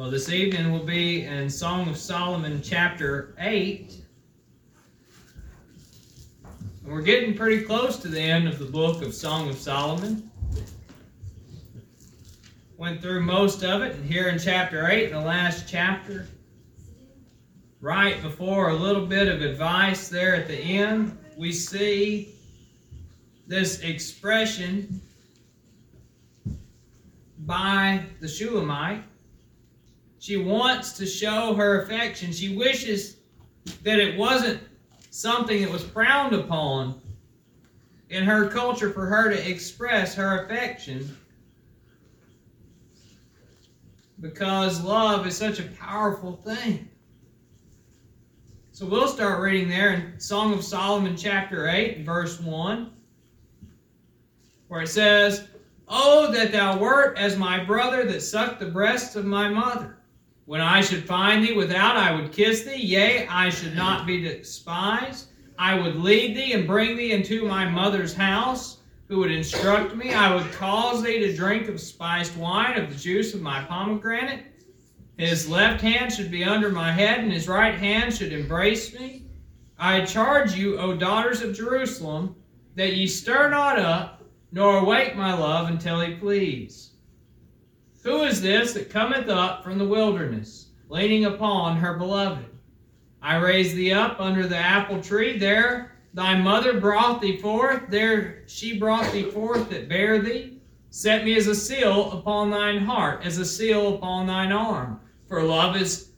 Well, this evening will be in Song of Solomon, chapter 8. And we're getting pretty close to the end of the book of Song of Solomon. Went through most of it, and here in chapter 8, in the last chapter, right before a little bit of advice there at the end, we see this expression by the Shulamite. She wants to show her affection. She wishes that it wasn't something that was frowned upon in her culture for her to express her affection because love is such a powerful thing. So we'll start reading there in Song of Solomon, chapter 8, verse 1, where it says, Oh, that thou wert as my brother that sucked the breasts of my mother. When I should find thee without, I would kiss thee. Yea, I should not be despised. I would lead thee and bring thee into my mother's house, who would instruct me. I would cause thee to drink of spiced wine, of the juice of my pomegranate. His left hand should be under my head, and his right hand should embrace me. I charge you, O daughters of Jerusalem, that ye stir not up, nor awake my love until he please. Who is this that cometh up from the wilderness, leaning upon her beloved? I raised thee up under the apple tree, there thy mother brought thee forth, there she brought thee forth that bare thee. Set me as a seal upon thine heart, as a seal upon thine arm. For love is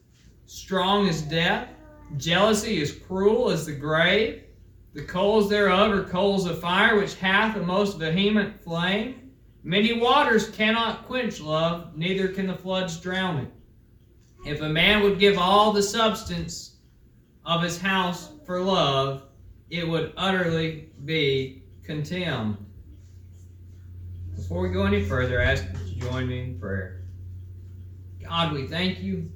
strong as death, jealousy is cruel as the grave. The coals thereof are coals of fire, which hath a most vehement flame. Many waters cannot quench love, neither can the floods drown it. If a man would give all the substance of his house for love, it would utterly be contemned. Before we go any further, I ask you join me in prayer. God, we thank you.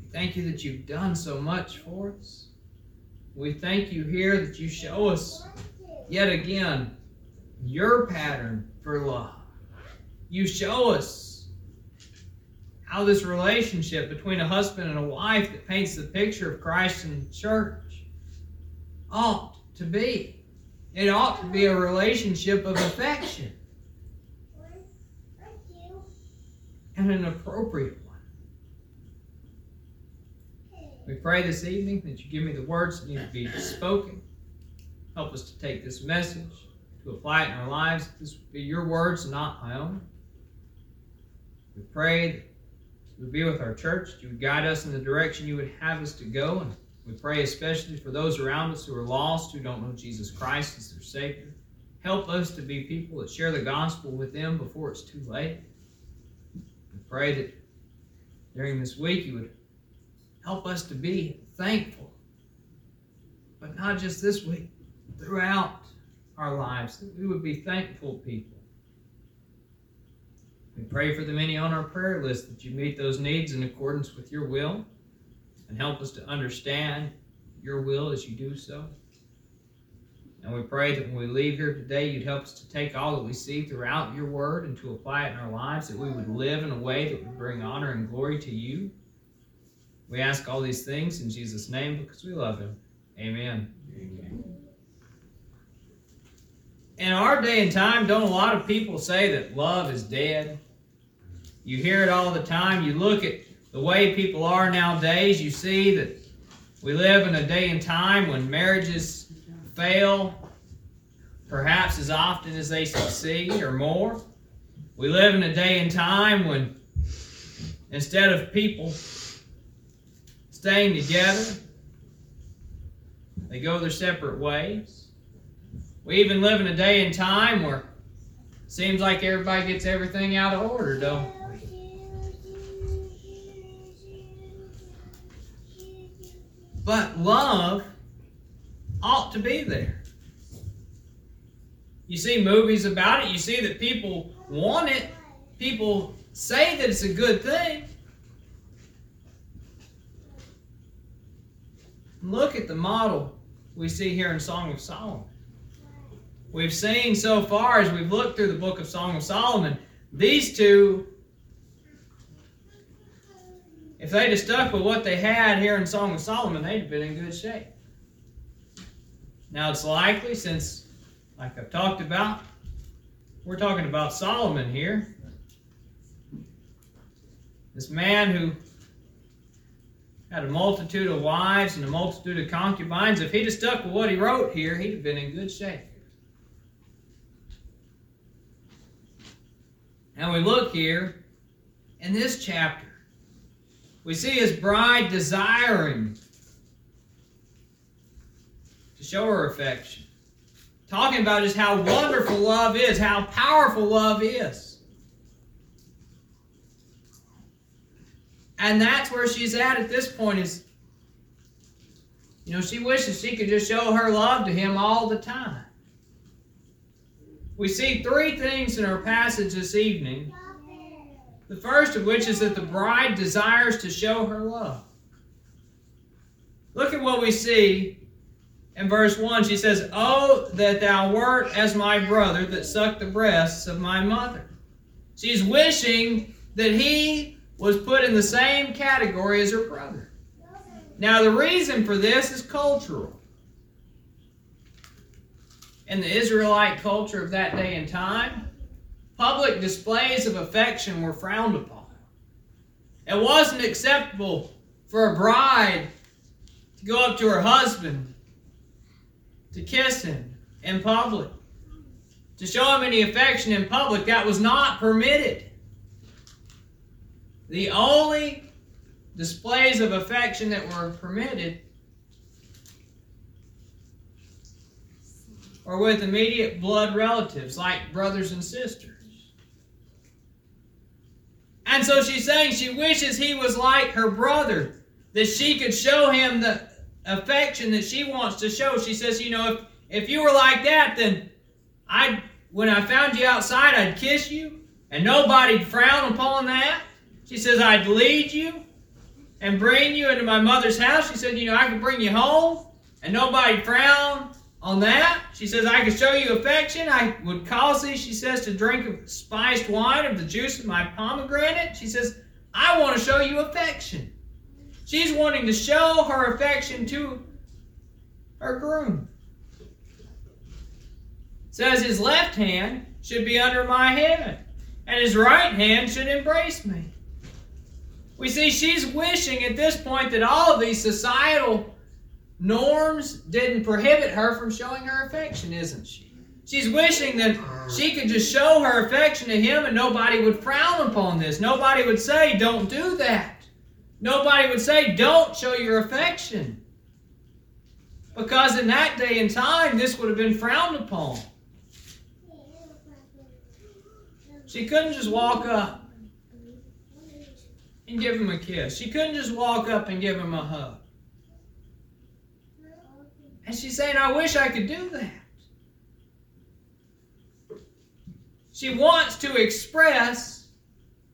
We thank you that you've done so much for us. We thank you here that you show us yet again your pattern for love. You show us how this relationship between a husband and a wife that paints the picture of Christ and church ought to be. It ought to be a relationship of affection and an appropriate one. We pray this evening that you give me the words that need to be spoken. Help us to take this message, to apply it in our lives. This would be your words, not my own. We pray that you would be with our church, you would guide us in the direction you would have us to go. And we pray especially for those around us who are lost, who don't know Jesus Christ as their Savior. Help us to be people that share the gospel with them before it's too late. We pray that during this week you would Help us to be thankful. But not just this week, throughout our lives, we would be thankful people. We pray for the many on our prayer list that you meet those needs in accordance with your will and help us to understand your will as you do so. And we pray that when we leave here today, you'd help us to take all that we see throughout your word and to apply it in our lives, that we would live in a way that would bring honor and glory to you. We ask all these things in Jesus' name because we love him. Amen. Amen. In our day and time, don't a lot of people say that love is dead? You hear it all the time. You look at the way people are nowadays, you see that we live in a day and time when marriages fail perhaps as often as they succeed or more. We live in a day and time when instead of people staying together. They go their separate ways. We even live in a day and time where it seems like everybody gets everything out of order, don't? But love ought to be there. You see movies about it, you see that people want it, people say that it's a good thing. Look at the model we see here in Song of Solomon. We've seen so far as we've looked through the book of Song of Solomon, these two if they'd have stuck with what they had here in Song of Solomon, they'd have been in good shape. Now it's likely, since, like I've talked about, we're talking about Solomon here. This man who had a multitude of wives and a multitude of concubines, if he'd have stuck with what he wrote here, he'd have been in good shape. And we look here in this chapter, we see his bride desiring to show her affection. Talking about just how wonderful love is, how powerful love is. And that's where she's at at this point is you know, she wishes she could just show her love to him all the time. We see three things in our passage this evening. The first of which is that the bride desires to show her love. Look at what we see in verse 1. She says, Oh, that thou wert as my brother that sucked the breasts of my mother. She's wishing that he was put in the same category as her brother. Now, the reason for this is cultural. In the Israelite culture of that day and time, public displays of affection were frowned upon. It wasn't acceptable for a bride to go up to her husband, to kiss him in public, to show him any affection in public. That was not permitted. The only displays of affection that were permitted were with immediate blood relatives, like brothers and sisters. And so she's saying she wishes he was like her brother, that she could show him the affection that she wants to show. She says, you know, if, if you were like that, then I when I found you outside, I'd kiss you, and nobody'd frown upon that. She says, I'd lead you and bring you into my mother's house. She said, You know, I could bring you home and nobody'd frown on that. She says, I could show you affection. I would cause thee, she says, to drink of spiced wine of the juice of my pomegranate. She says, I want to show you affection. She's wanting to show her affection to her groom. says his left hand should be under my head, and his right hand should embrace me. We see she's wishing at this point that all of these societal norms didn't prohibit her from showing her affection, isn't she? She's wishing that she could just show her affection to him and nobody would frown upon this. Nobody would say, don't do that. Nobody would say, don't show your affection. Because in that day and time, this would have been frowned upon. She couldn't just walk up and give him a kiss. She couldn't just walk up and give him a hug. And she's saying, I wish I could do that. She wants to express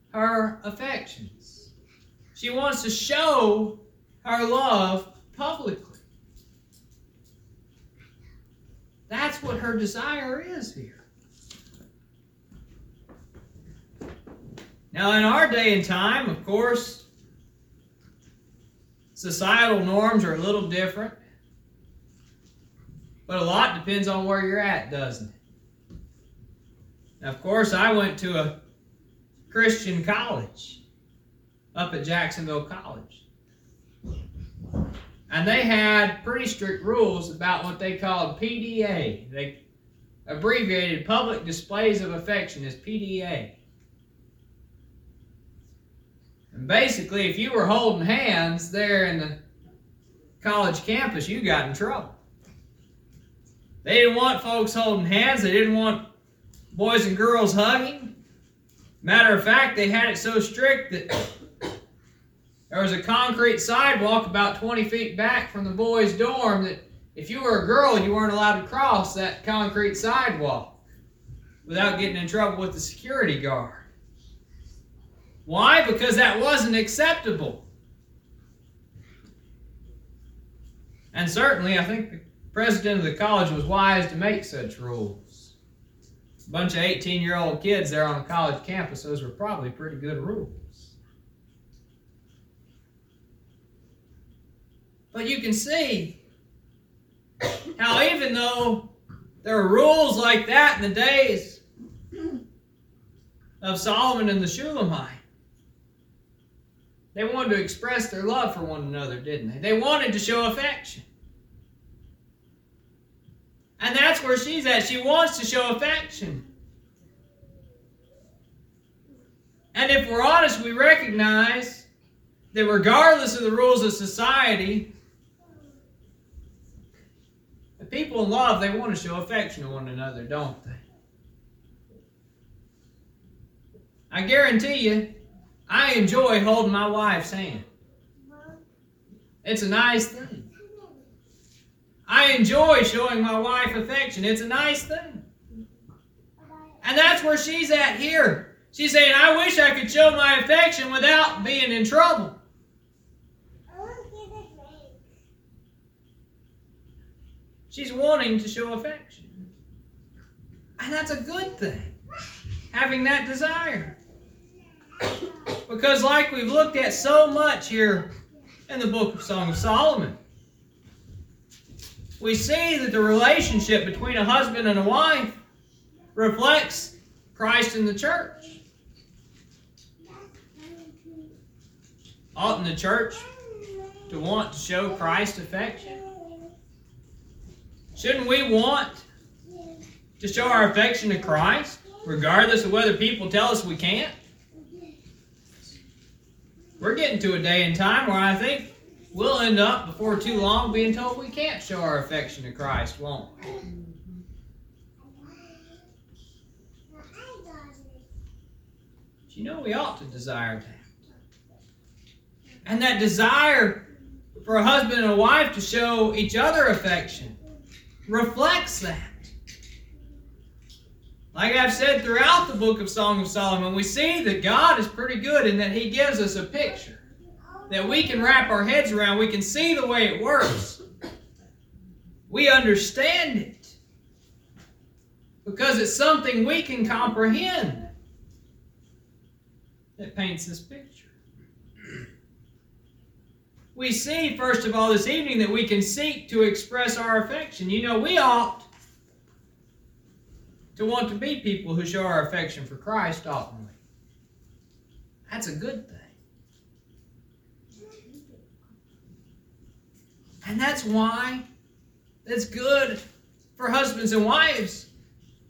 her affections. She wants to show her love publicly. That's what her desire is here. Now, in our day and time, of course, societal norms are a little different. But a lot depends on where you're at, doesn't it? Now, of course, I went to a Christian college up at Jacksonville College. And they had pretty strict rules about what they called PDA. They abbreviated Public Displays of Affection as PDA. And basically, if you were holding hands there in the college campus, you got in trouble. They didn't want folks holding hands. They didn't want boys and girls hugging. Matter of fact, they had it so strict that there was a concrete sidewalk about 20 feet back from the boys' dorm that if you were a girl, you weren't allowed to cross that concrete sidewalk without getting in trouble with the security guard. Why? Because that wasn't acceptable. And certainly, I think president of the college was wise to make such rules. A bunch of 18 year old kids there on a college campus, those were probably pretty good rules. But you can see how even though there are rules like that in the days of Solomon and the Shulamite, they wanted to express their love for one another, didn't they? They wanted to show affection. And that's where she's at. She wants to show affection. And if we're honest, we recognize that regardless of the rules of society, the people in love, they want to show affection to one another, don't they? I guarantee you, I enjoy holding my wife's hand. It's a nice thing. I enjoy showing my wife affection. It's a nice thing. And that's where she's at here. She's saying, I wish I could show my affection without being in trouble. She's wanting to show affection. And that's a good thing, having that desire. Because, like we've looked at so much here in the book of Song of Solomon, we see that the relationship between a husband and a wife reflects Christ in the church. Oughtn't the church to want to show Christ affection? Shouldn't we want to show our affection to Christ, regardless of whether people tell us we can't? We're getting to a day and time where I think we'll end up before too long being told we can't show our affection to Christ, won't we? But you know we ought to desire that. And that desire for a husband and a wife to show each other affection reflects that. Like I've said throughout the book of Song of Solomon, we see that God is pretty good in that He gives us a picture that we can wrap our heads around. We can see the way it works. We understand it because it's something we can comprehend that paints this picture we see, first of all, this evening that we can seek to express our affection. You know, we ought to want to be people who show our affection for Christ, we? That's a good thing. And that's why it's good for husbands and wives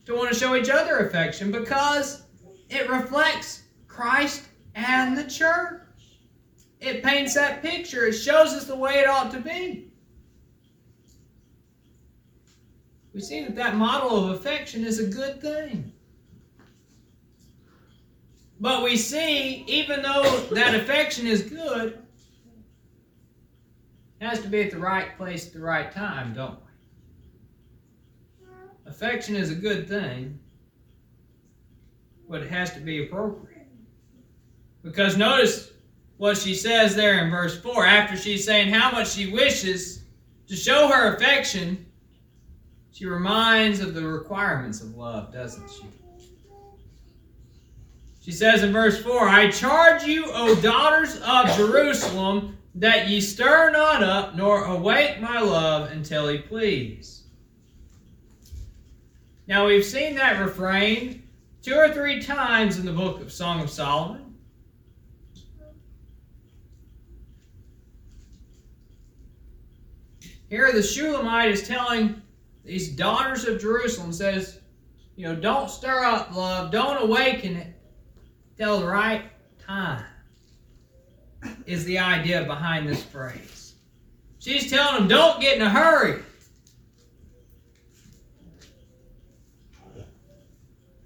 to want to show each other affection because it reflects Christ and the church. It paints that picture. It shows us the way it ought to be. We see that that model of affection is a good thing. But we see, even though that affection is good, has to be at the right place at the right time, don't we? Affection is a good thing, but it has to be appropriate. Because notice what she says there in verse 4 after she's saying how much she wishes to show her affection she reminds of the requirements of love doesn't she she says in verse 4 i charge you o daughters of jerusalem that ye stir not up nor awake my love until he please. Now we've seen that refrain two or three times in the book of song of solomon. Here the Shulamite is telling these daughters of Jerusalem, says, you know, don't stir up love, don't awaken it till the right time, is the idea behind this phrase. She's telling them, don't get in a hurry.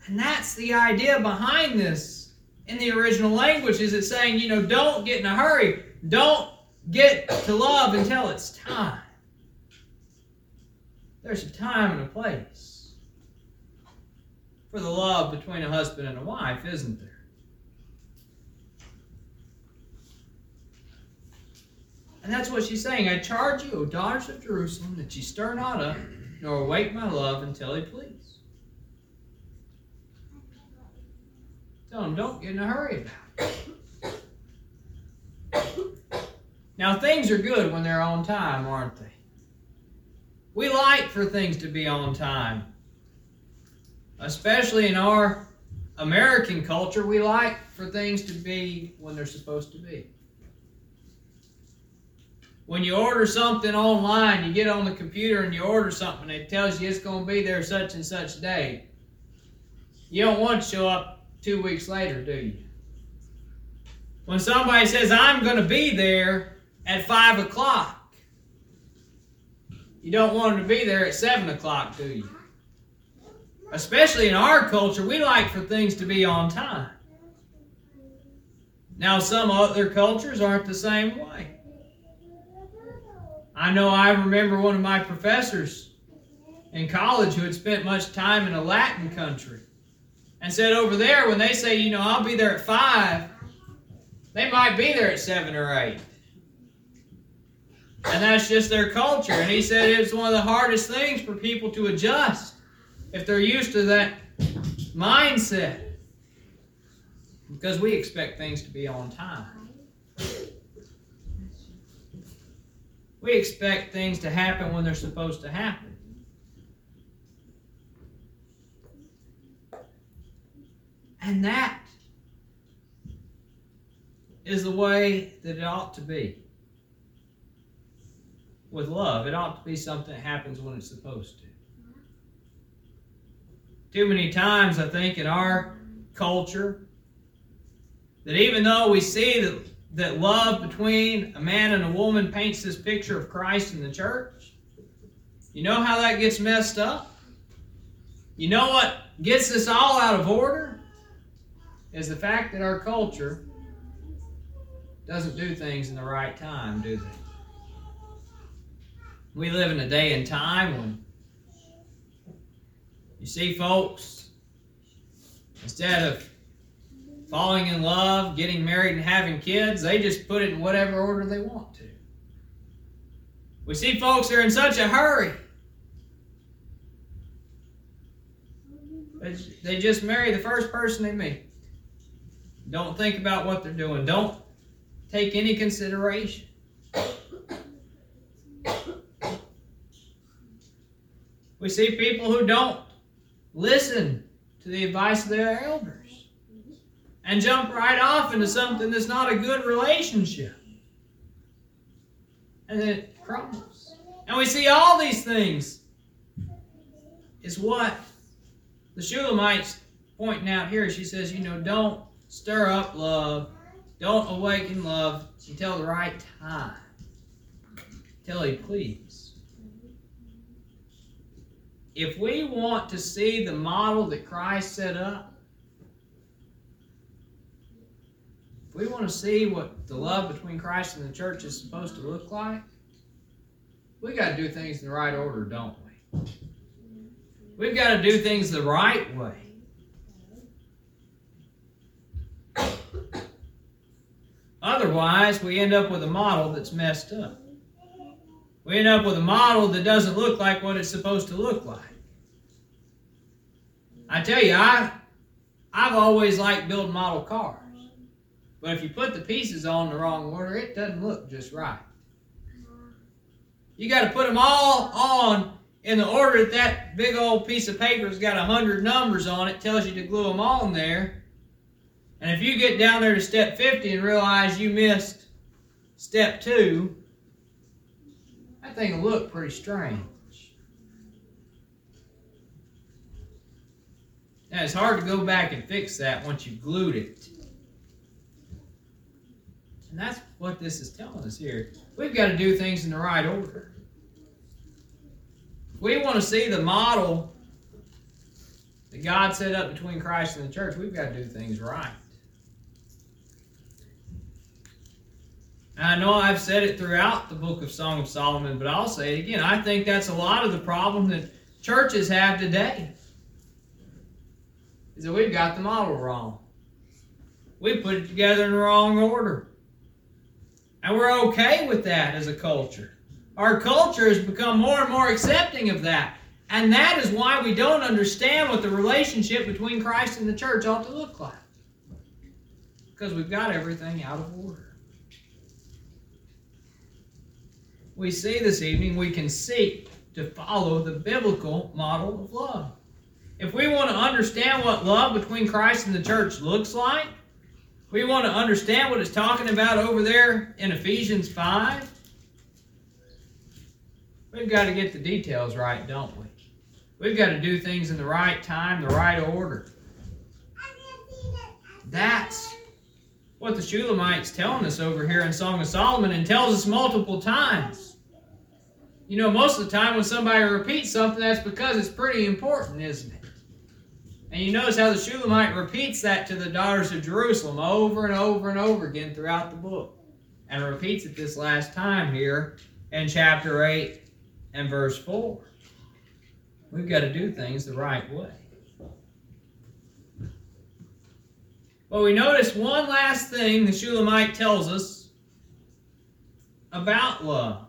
And that's the idea behind this in the original language. Is it saying, you know, don't get in a hurry. Don't get to love until it's time. There's a time and a place for the love between a husband and a wife, isn't there? And that's what she's saying. I charge you, O daughters of Jerusalem, that ye stir not up, nor awake my love until he please. Tell him, don't get in a hurry about it. Now, things are good when they're on time, aren't they? We like for things to be on time. Especially in our American culture, we like for things to be when they're supposed to be. When you order something online, you get on the computer and you order something, it tells you it's going to be there such and such day. You don't want to show up two weeks later, do you? When somebody says, I'm going to be there at 5 o'clock, you don't want them to be there at 7 o'clock, do you? Especially in our culture, we like for things to be on time. Now, some other cultures aren't the same way. I know I remember one of my professors in college who had spent much time in a Latin country and said over there, when they say, you know, I'll be there at 5, they might be there at 7 or 8. And that's just their culture. And he said it's one of the hardest things for people to adjust if they're used to that mindset. Because we expect things to be on time. We expect things to happen when they're supposed to happen. And that is the way that it ought to be. With love, it ought to be something that happens when it's supposed to. Too many times, I think, in our culture, that even though we see that, that love between a man and a woman paints this picture of Christ in the church, you know how that gets messed up? You know what gets this all out of order? Is the fact that our culture doesn't do things in the right time, do they? We live in a day and time when you see folks, instead of falling in love, getting married, and having kids, they just put it in whatever order they want to. We see folks are in such a hurry. They just marry the first person they meet. Don't think about what they're doing. Don't take any consideration. We see people who don't listen to the advice of their elders and jump right off into something that's not a good relationship. And then it crumbles. And we see all these things is what the Shulamite's pointing out here. She says, you know, don't stir up love, don't awaken love until the right time, till he please if we want to see the model that Christ set up, if we want to see what the love between Christ and the church is supposed to look like, we got to do things in the right order, don't we? We've got to do things the right way. Otherwise, we end up with a model that's messed up. We end up with a model that doesn't look like what it's supposed to look like. I tell you, I I've always liked building model cars. But if you put the pieces on the wrong order, it doesn't look just right. You got to put them all on in the order that that big old piece of paper's got a hundred numbers on it, tells you to glue them all in there. And if you get down there to step 50 and realize you missed step two, that thing will look pretty strange. Now, it's hard to go back and fix that once you've glued it. And that's what this is telling us here. We've got to do things in the right order. We want to see the model that God set up between Christ and the church. We've got to do things right. I know I've said it throughout the book of Song of Solomon, but I'll say it again. I think that's a lot of the problem that churches have today is that we've got the model wrong. We put it together in the wrong order. And we're okay with that as a culture. Our culture has become more and more accepting of that. And that is why we don't understand what the relationship between Christ and the church ought to look like. Because we've got everything out of order. we see this evening, we can seek to follow the biblical model of love. If we want to understand what love between Christ and the church looks like, we want to understand what it's talking about over there in Ephesians 5, we've got to get the details right, don't we? We've got to do things in the right time, the right order. That's what the Shulamite's telling us over here in Song of Solomon and tells us multiple times. You know, most of the time when somebody repeats something, that's because it's pretty important, isn't it? And you notice how the Shulamite repeats that to the daughters of Jerusalem over and over and over again throughout the book. And repeats it this last time here in chapter 8 and verse 4. We've got to do things the right way. But we notice one last thing the Shulamite tells us about love.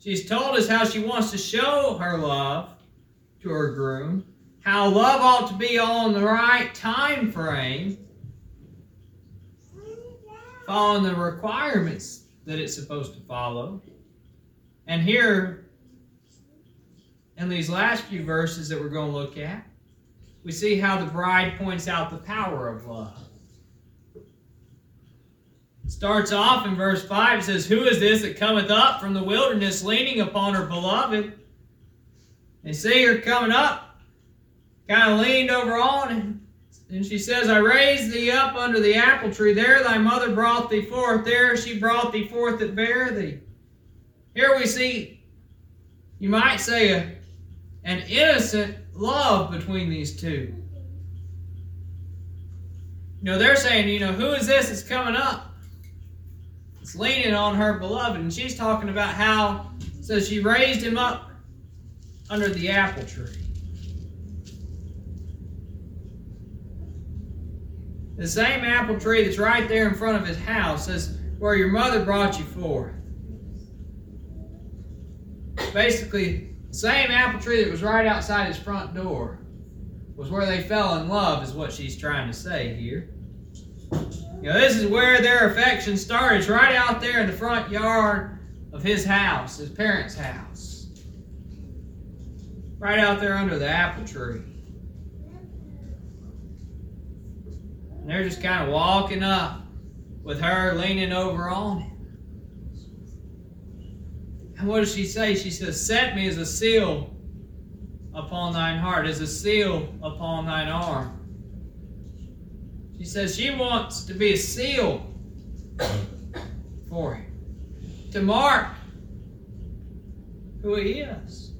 She's told us how she wants to show her love to her groom, how love ought to be on the right time frame, following the requirements that it's supposed to follow. And here, in these last few verses that we're going to look at, we see how the bride points out the power of love. starts off in verse 5. It says, Who is this that cometh up from the wilderness leaning upon her beloved? They see her coming up, kind of leaned over on him. And she says, I raised thee up under the apple tree. There thy mother brought thee forth. There she brought thee forth that bare thee. Here we see, you might say, a, an innocent love between these two. You know, they're saying, you know, who is this that's coming up? It's leaning on her beloved. And she's talking about how, so she raised him up under the apple tree. The same apple tree that's right there in front of his house is where your mother brought you forth. Basically, the same apple tree that was right outside his front door was where they fell in love, is what she's trying to say here. You know, this is where their affection started. It's right out there in the front yard of his house, his parents' house. Right out there under the apple tree. And they're just kind of walking up with her leaning over on him. And what does she say? She says, Set me as a seal upon thine heart, as a seal upon thine arm. She says she wants to be a seal for him, to mark who he is.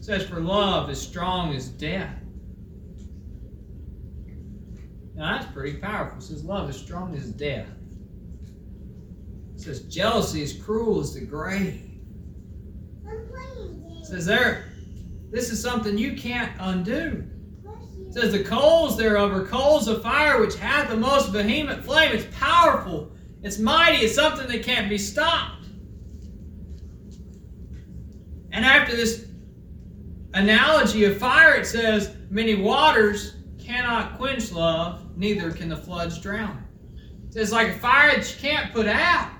Says, For love is strong as death. Now that's pretty powerful. It says, Love is strong as death. It says jealousy is cruel as the grave. It says there, this is something you can't undo. It says the coals thereof are coals of fire which hath the most vehement flame. It's powerful. It's mighty. It's something that can't be stopped. And after this analogy of fire, it says, many waters cannot quench love, neither can the floods drown it. It's like a fire that you can't put out.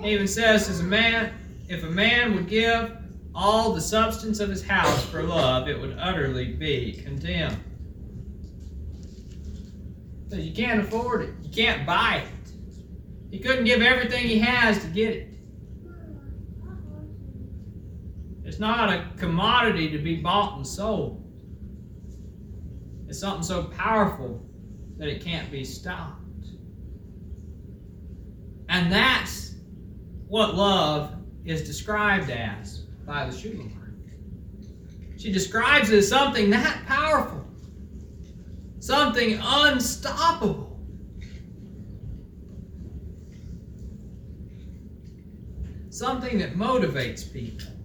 It even says, as a man, if a man would give all the substance of his house for love, it would utterly be condemned. So you can't afford it. You can't buy it. He couldn't give everything he has to get it. It's not a commodity to be bought and sold. It's something so powerful that it can't be stopped. And that's what love is described as by the Shulamite. She describes it as something that powerful, something unstoppable. Something that motivates people.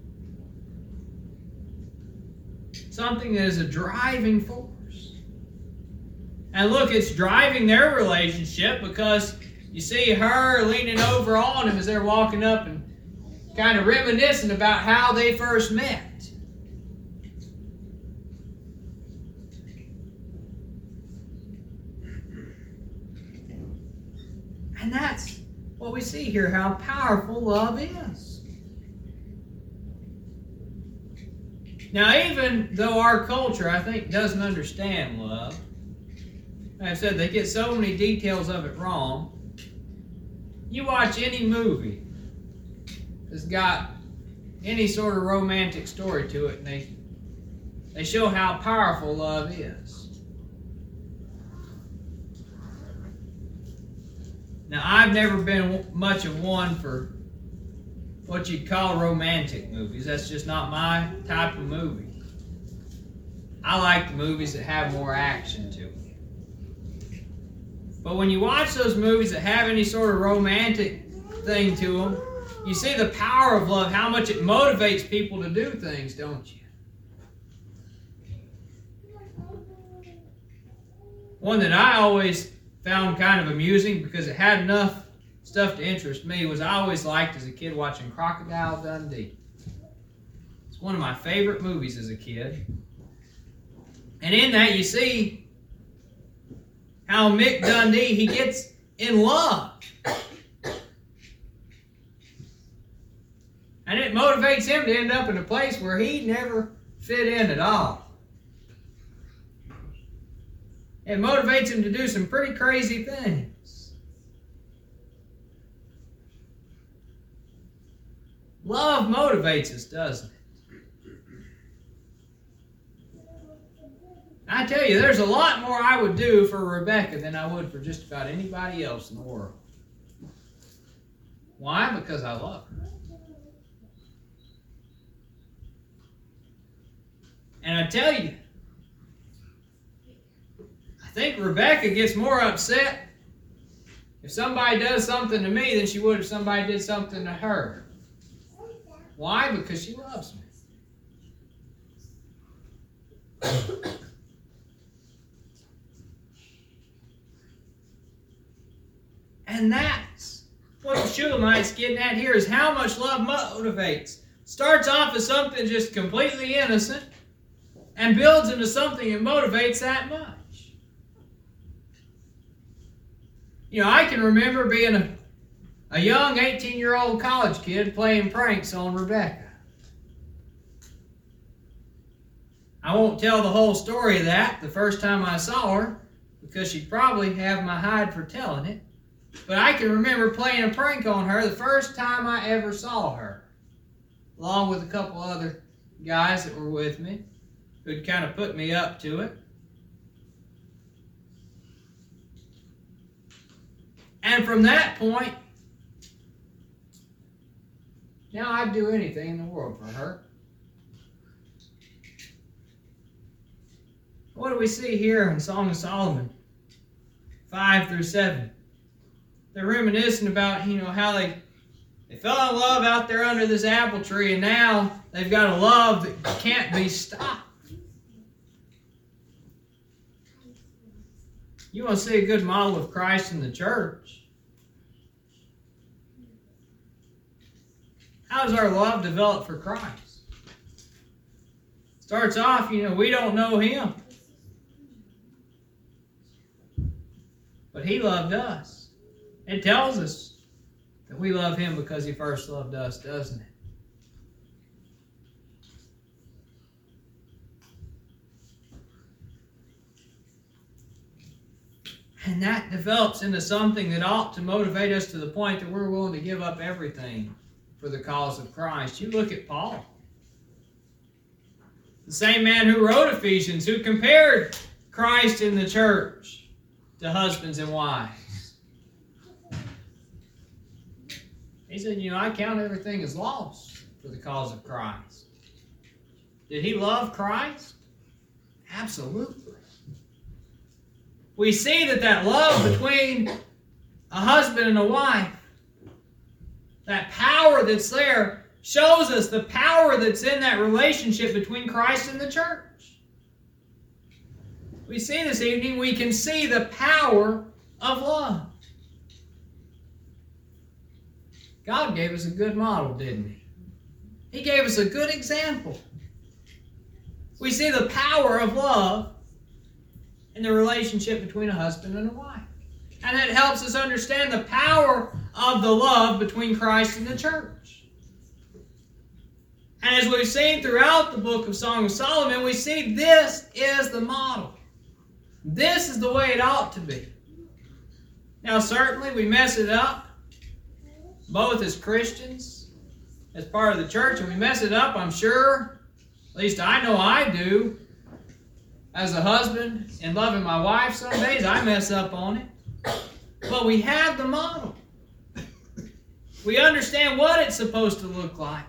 Something that is a driving force. And look, it's driving their relationship because you see her leaning over on him as they're walking up and kind of reminiscing about how they first met. And that's what we see here how powerful love is. Now, even though our culture, I think, doesn't understand love, like I said, they get so many details of it wrong. You watch any movie that's got any sort of romantic story to it, and they they show how powerful love is. Now, I've never been much of one for what you'd call romantic movies. That's just not my type of movie. I like the movies that have more action to them. But when you watch those movies that have any sort of romantic thing to them, you see the power of love, how much it motivates people to do things, don't you? One that I always found kind of amusing because it had enough stuff to interest me was I always liked as a kid watching Crocodile Dundee. It's one of my favorite movies as a kid. And in that you see how Mick Dundee he gets in love. And it motivates him to end up in a place where he never fit in at all. It motivates him to do some pretty crazy things. Love motivates us, doesn't it? I tell you, there's a lot more I would do for Rebecca than I would for just about anybody else in the world. Why? Because I love her. And I tell you, I think Rebecca gets more upset if somebody does something to me than she would if somebody did something to her. Why? Because she loves me. And that's what the Shulamite's getting at here is how much love motivates. Starts off as something just completely innocent and builds into something that motivates that much. You know, I can remember being a, a young 18 year old college kid playing pranks on Rebecca. I won't tell the whole story of that the first time I saw her because she'd probably have my hide for telling it. But I can remember playing a prank on her the first time I ever saw her, along with a couple other guys that were with me who'd kind of put me up to it. And from that point, now I'd do anything in the world for her. What do we see here in Song of Solomon 5 through 7? they're reminiscing about you know how they they fell in love out there under this apple tree, and now they've got a love that can't be stopped. You want to see a good model of Christ in the church? How does our love develop for Christ? Starts off, you know, we don't know Him. But He loved us. It tells us that we love Him because He first loved us, doesn't it? And that develops into something that ought to motivate us to the point that we're willing to give up everything for the cause of Christ. You look at Paul. The same man who wrote Ephesians, who compared Christ in the church to husbands and wives. He said, You know, I count everything as lost for the cause of Christ. Did he love Christ? Absolutely. We see that that love between a husband and a wife, that power that's there, shows us the power that's in that relationship between Christ and the church. We see this evening, we can see the power of love. God gave us a good model, didn't He? He gave us a good example. We see the power of love in the relationship between a husband and a wife. And it helps us understand the power of the love between Christ and the church. And as we've seen throughout the book of Song of Solomon, we see this is the model. This is the way it ought to be. Now, certainly we mess it up, both as Christians, as part of the church, and we mess it up, I'm sure. At least I know I do. As a husband and loving my wife, some days I mess up on it. But we have the model. We understand what it's supposed to look like.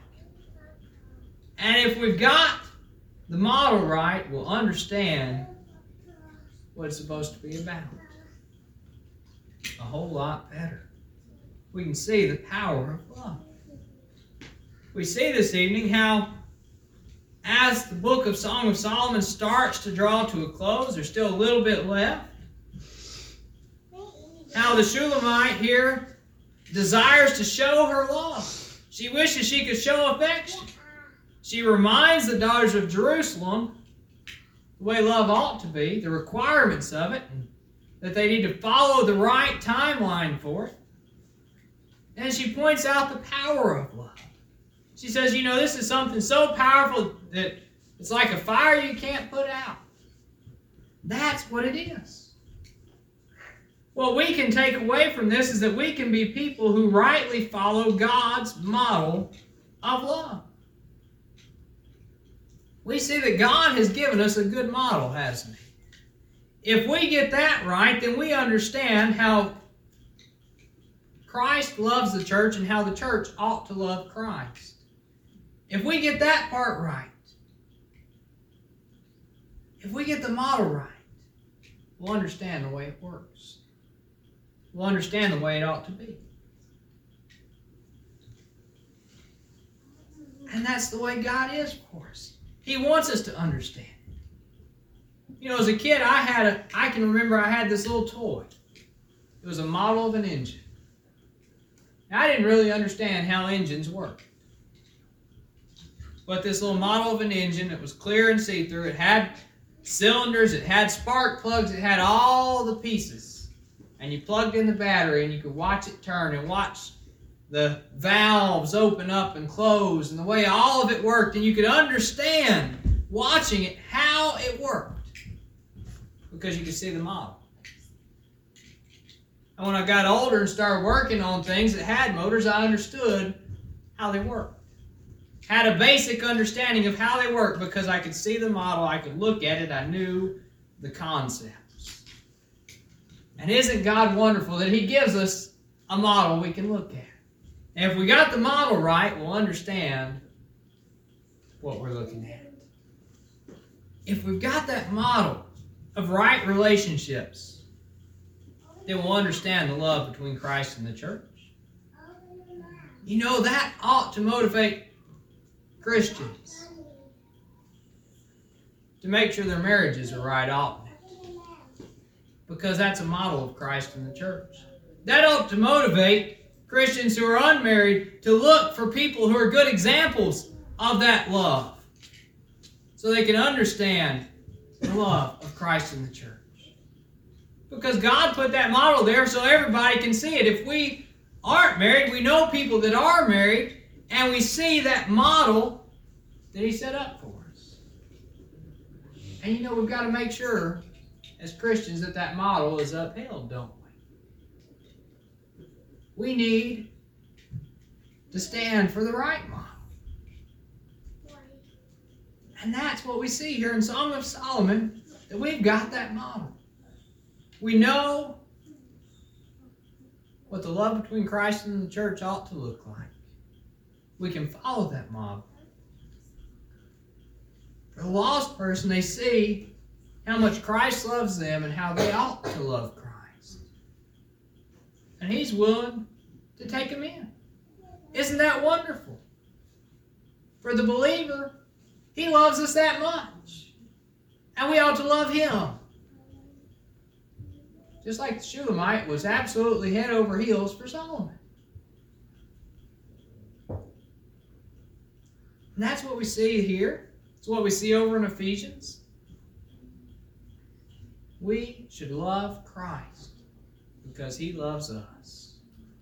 And if we've got the model right, we'll understand what it's supposed to be about. A whole lot better. We can see the power of love. We see this evening how, as the book of Song of Solomon starts to draw to a close, there's still a little bit left. How the Shulamite here desires to show her love. She wishes she could show affection. She reminds the daughters of Jerusalem the way love ought to be, the requirements of it, that they need to follow the right timeline for it. And she points out the power of love. She says, you know, this is something so powerful that it's like a fire you can't put out. That's what it is. What we can take away from this is that we can be people who rightly follow God's model of love. We see that God has given us a good model, hasn't He? If we get that right, then we understand how Christ loves the church and how the church ought to love Christ. If we get that part right, if we get the model right, we'll understand the way it works will understand the way it ought to be. And that's the way God is for us. He wants us to understand. You know, as a kid, I had a, I can remember I had this little toy. It was a model of an engine. Now, I didn't really understand how engines work. But this little model of an engine, it was clear and see-through. It had cylinders, it had spark plugs, it had all the pieces and you plugged in the battery and you could watch it turn and watch the valves open up and close and the way all of it worked and you could understand watching it how it worked because you could see the model. And when I got older and started working on things that had motors, I understood how they worked. Had a basic understanding of how they worked because I could see the model, I could look at it, I knew the concept. And isn't God wonderful that He gives us a model we can look at? And if we got the model right, we'll understand what we're looking at. If we've got that model of right relationships, then we'll understand the love between Christ and the church. You know, that ought to motivate Christians to make sure their marriages are right, ought because that's a model of Christ in the church. That ought to motivate Christians who are unmarried to look for people who are good examples of that love so they can understand the love of Christ in the church. Because God put that model there so everybody can see it. If we aren't married, we know people that are married, and we see that model that He set up for us. And you know, we've got to make sure as Christians that that model is upheld, don't we? We need to stand for the right model. And that's what we see here in Song of Solomon, that we've got that model. We know what the love between Christ and the church ought to look like. We can follow that model. For the lost person, they see how much Christ loves them and how they ought to love Christ. And He's willing to take them in. Isn't that wonderful? For the believer, He loves us that much. And we ought to love Him. Just like the Shulamite was absolutely head over heels for Solomon. And that's what we see here. It's what we see over in Ephesians we should love Christ because he loves us.